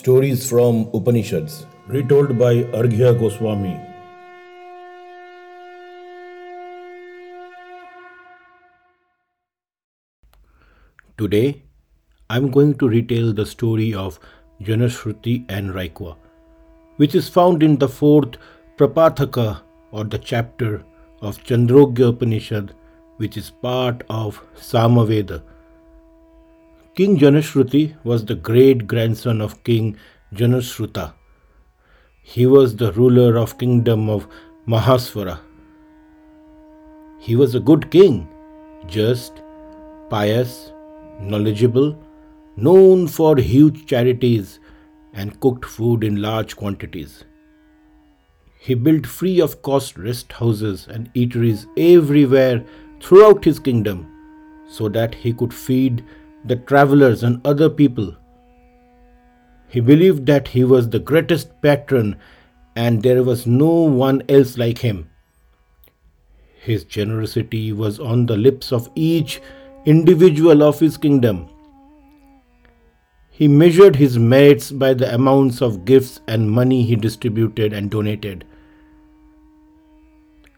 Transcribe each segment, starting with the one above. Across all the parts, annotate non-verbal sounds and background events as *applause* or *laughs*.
Stories from Upanishads. Retold by Arghya Goswami. Today, I'm going to retell the story of Janashruti and Raikwa, which is found in the fourth Prapathaka or the chapter of Chandogya Upanishad, which is part of Samaveda. King Janashruti was the great grandson of King Janashruta. He was the ruler of kingdom of Mahaswara. He was a good king, just, pious, knowledgeable, known for huge charities and cooked food in large quantities. He built free of cost rest houses and eateries everywhere throughout his kingdom so that he could feed the travelers and other people. He believed that he was the greatest patron and there was no one else like him. His generosity was on the lips of each individual of his kingdom. He measured his merits by the amounts of gifts and money he distributed and donated.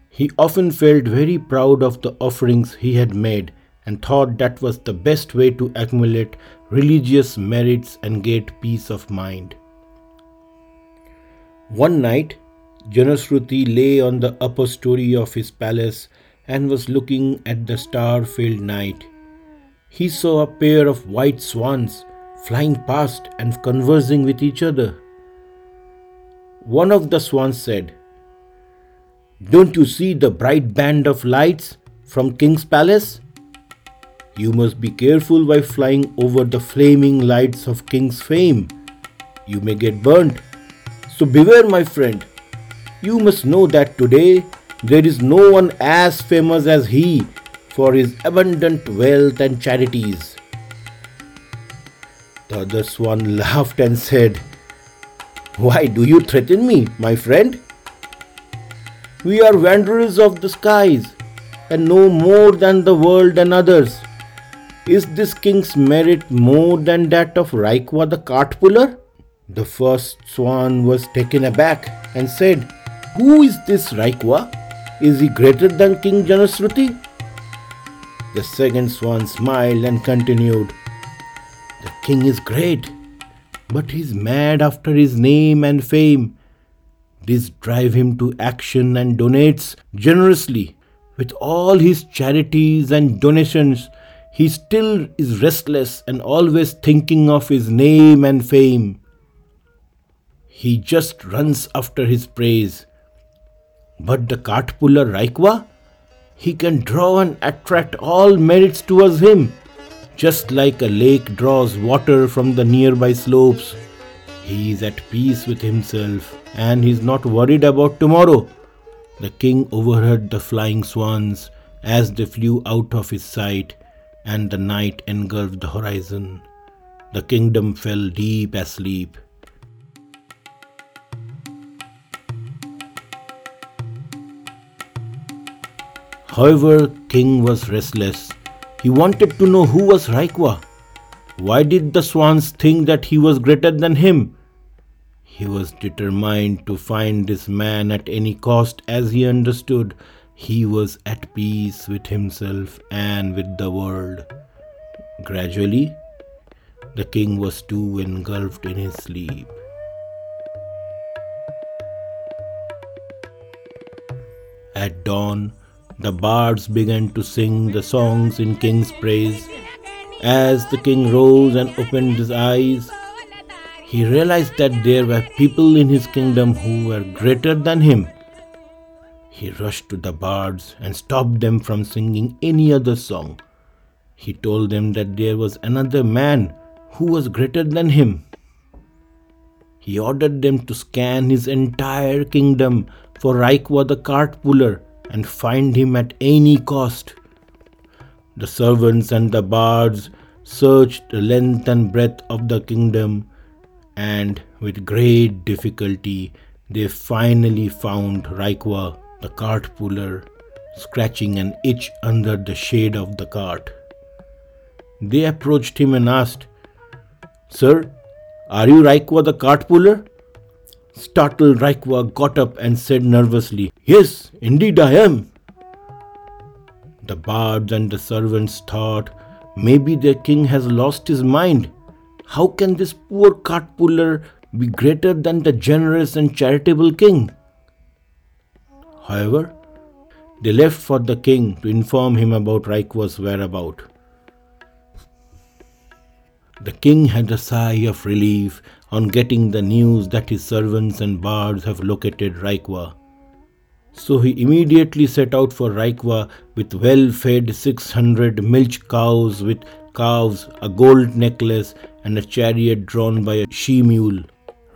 He often felt very proud of the offerings he had made and thought that was the best way to accumulate religious merits and get peace of mind. One night, Janasruti lay on the upper story of his palace and was looking at the star filled night. He saw a pair of white swans flying past and conversing with each other. One of the swans said, Don't you see the bright band of lights from King's palace? You must be careful while flying over the flaming lights of King's fame. You may get burnt. So beware, my friend. You must know that today there is no one as famous as he for his abundant wealth and charities. The other swan *laughs* laughed and said, Why do you threaten me, my friend? We are wanderers of the skies and know more than the world and others. Is this king's merit more than that of Raikwa the cart puller? The first swan was taken aback and said, Who is this Raikwa? Is he greater than King Janasruti? The second swan smiled and continued, The king is great, but he's mad after his name and fame. This drive him to action and donates generously. With all his charities and donations, he still is restless and always thinking of his name and fame. He just runs after his praise. But the cart puller Raikwa, he can draw and attract all merits towards him, just like a lake draws water from the nearby slopes. He is at peace with himself and he is not worried about tomorrow. The king overheard the flying swans as they flew out of his sight and the night engulfed the horizon. The kingdom fell deep asleep. However, King was restless. He wanted to know who was Raikwa. Why did the swans think that he was greater than him? He was determined to find this man at any cost as he understood he was at peace with himself and with the world. Gradually, the king was too engulfed in his sleep. At dawn, the bards began to sing the songs in king's praise. As the king rose and opened his eyes, he realized that there were people in his kingdom who were greater than him. He rushed to the bards and stopped them from singing any other song. He told them that there was another man who was greater than him. He ordered them to scan his entire kingdom for Raikwa the cart puller and find him at any cost. The servants and the bards searched the length and breadth of the kingdom, and with great difficulty they finally found Raikwa the cart puller scratching an itch under the shade of the cart. They approached him and asked, Sir, Are you Raikwa the cart puller? Startled Raikwa got up and said nervously, Yes, indeed I am. The bards and the servants thought maybe their king has lost his mind. How can this poor cart puller be greater than the generous and charitable king? However, they left for the king to inform him about Raikwa's whereabout. The king had a sigh of relief on getting the news that his servants and bards have located Raikwa. So he immediately set out for Raikwa with well fed 600 milch cows with calves, a gold necklace, and a chariot drawn by a she mule.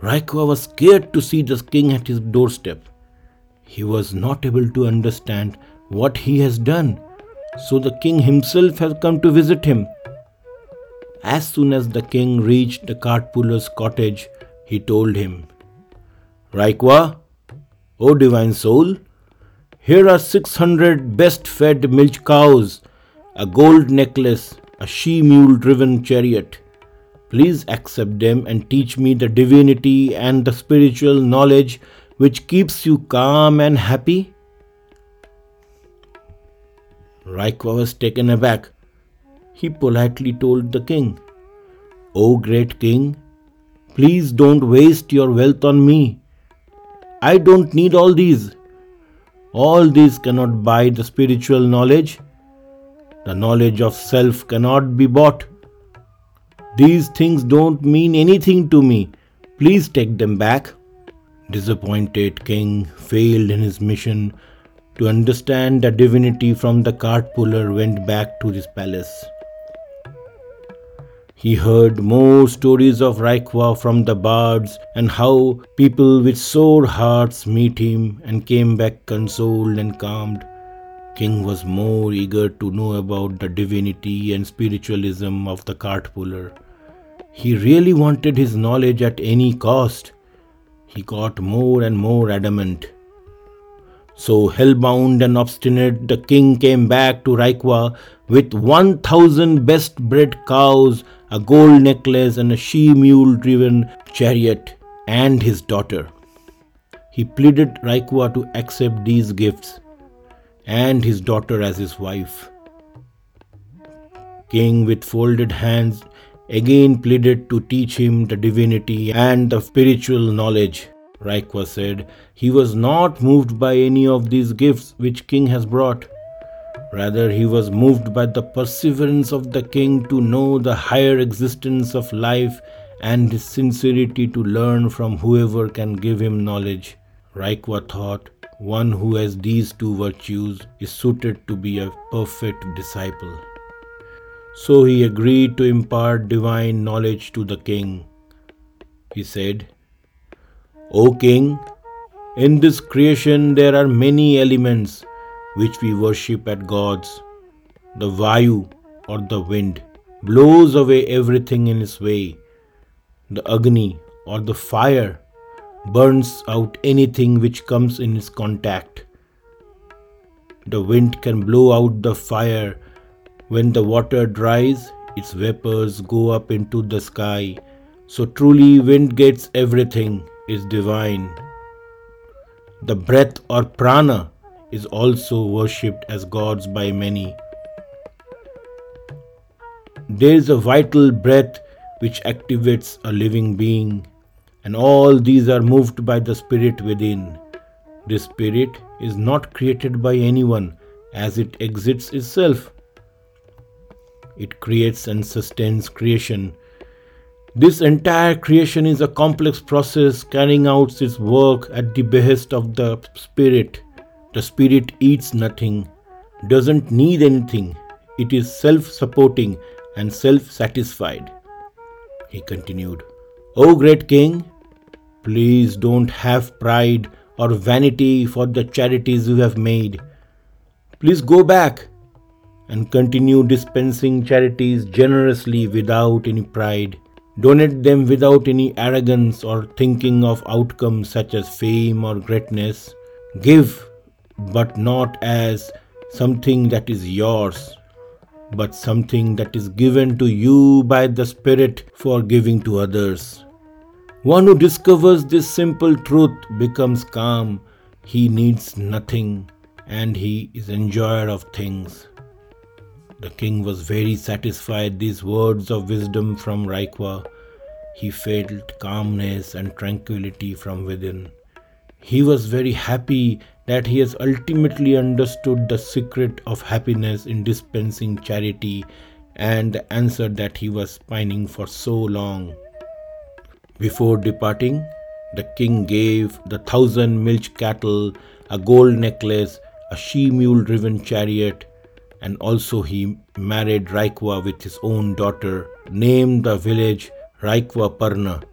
Raikwa was scared to see the king at his doorstep. He was not able to understand what he has done, so the king himself has come to visit him. As soon as the king reached the cart puller's cottage, he told him, Raikwa, O divine soul, here are 600 best fed milch cows, a gold necklace, a she mule driven chariot. Please accept them and teach me the divinity and the spiritual knowledge which keeps you calm and happy. Raikwa was taken aback. He politely told the king, O great king, please don't waste your wealth on me. I don't need all these. All these cannot buy the spiritual knowledge. The knowledge of self cannot be bought. These things don't mean anything to me. Please take them back. Disappointed king failed in his mission to understand the divinity from the cart puller went back to his palace. He heard more stories of Raikwa from the bards and how people with sore hearts meet him and came back consoled and calmed. King was more eager to know about the divinity and spiritualism of the cart puller. He really wanted his knowledge at any cost. He got more and more adamant. So, hell-bound and obstinate, the king came back to Raikwa with 1000 best bred cows, a gold necklace, and a she mule driven chariot, and his daughter. He pleaded Raikwa to accept these gifts and his daughter as his wife. King, with folded hands, again pleaded to teach him the divinity and the spiritual knowledge. Raikwa said he was not moved by any of these gifts which king has brought. Rather, he was moved by the perseverance of the king to know the higher existence of life and his sincerity to learn from whoever can give him knowledge. Raikwa thought one who has these two virtues is suited to be a perfect disciple. So he agreed to impart divine knowledge to the king. He said, O king, in this creation there are many elements which we worship at gods. The Vayu or the wind blows away everything in its way. The Agni or the fire burns out anything which comes in its contact. The wind can blow out the fire. When the water dries, its vapors go up into the sky. So truly, wind gets everything is divine. The breath or prana is also worshipped as gods by many. There is a vital breath which activates a living being, and all these are moved by the spirit within. This spirit is not created by anyone as it exits itself. It creates and sustains creation this entire creation is a complex process carrying out its work at the behest of the Spirit. The Spirit eats nothing, doesn't need anything, it is self supporting and self satisfied. He continued, O great King, please don't have pride or vanity for the charities you have made. Please go back and continue dispensing charities generously without any pride. Donate them without any arrogance or thinking of outcomes such as fame or greatness. Give, but not as something that is yours, but something that is given to you by the Spirit for giving to others. One who discovers this simple truth becomes calm. He needs nothing and he is enjoyer of things. The king was very satisfied these words of wisdom from Raikwa. He felt calmness and tranquility from within. He was very happy that he has ultimately understood the secret of happiness in dispensing charity and the answer that he was pining for so long. Before departing, the king gave the thousand milch cattle, a gold necklace, a she mule driven chariot, and also he married Raikwa with his own daughter, named the village Raikwa Parna.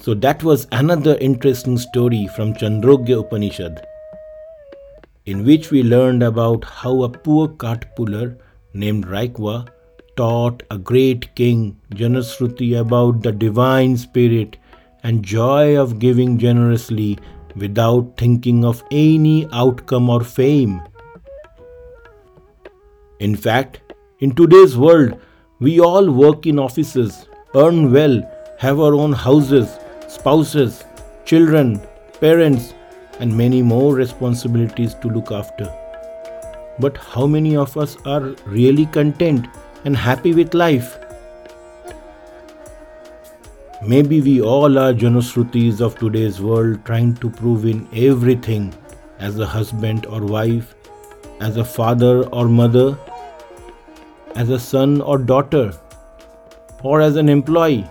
So that was another interesting story from Chandogya Upanishad, in which we learned about how a poor cart puller named Raikwa taught a great king, Janasruti, about the divine spirit and joy of giving generously without thinking of any outcome or fame. In fact, in today's world, we all work in offices, earn well, have our own houses, spouses, children, parents, and many more responsibilities to look after. But how many of us are really content and happy with life? Maybe we all are Janusrutis of today's world trying to prove in everything as a husband or wife, as a father or mother, as a son or daughter, or as an employee.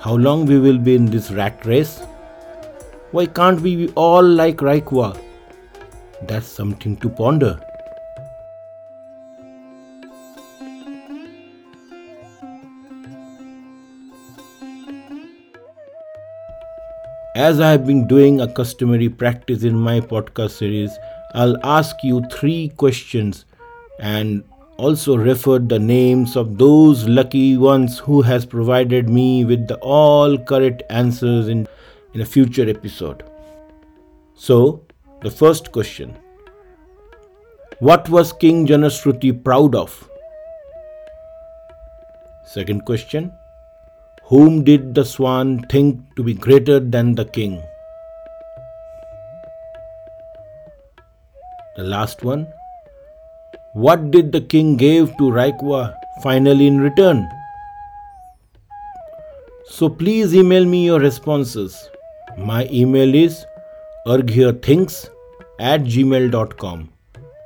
How long we will be in this rat race? Why can't we be all like Raikwa? That's something to ponder. As I have been doing a customary practice in my podcast series, I'll ask you three questions and also refer the names of those lucky ones who has provided me with the all correct answers in, in a future episode. So, the first question What was King Janasruti proud of? Second question whom did the swan think to be greater than the king? The last one. What did the king give to Raikwa finally in return? So please email me your responses. My email is arghyathinks at gmail.com.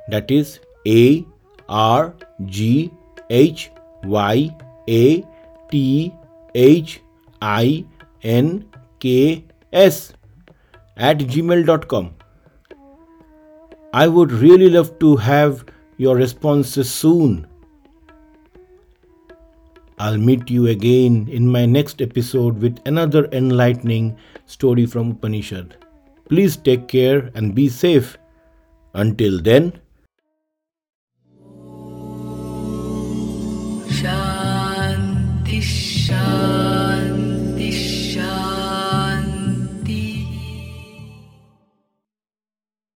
That is A R G H Y A T H I N K S at gmail.com. I would really love to have your responses soon. I'll meet you again in my next episode with another enlightening story from Upanishad. Please take care and be safe. Until then,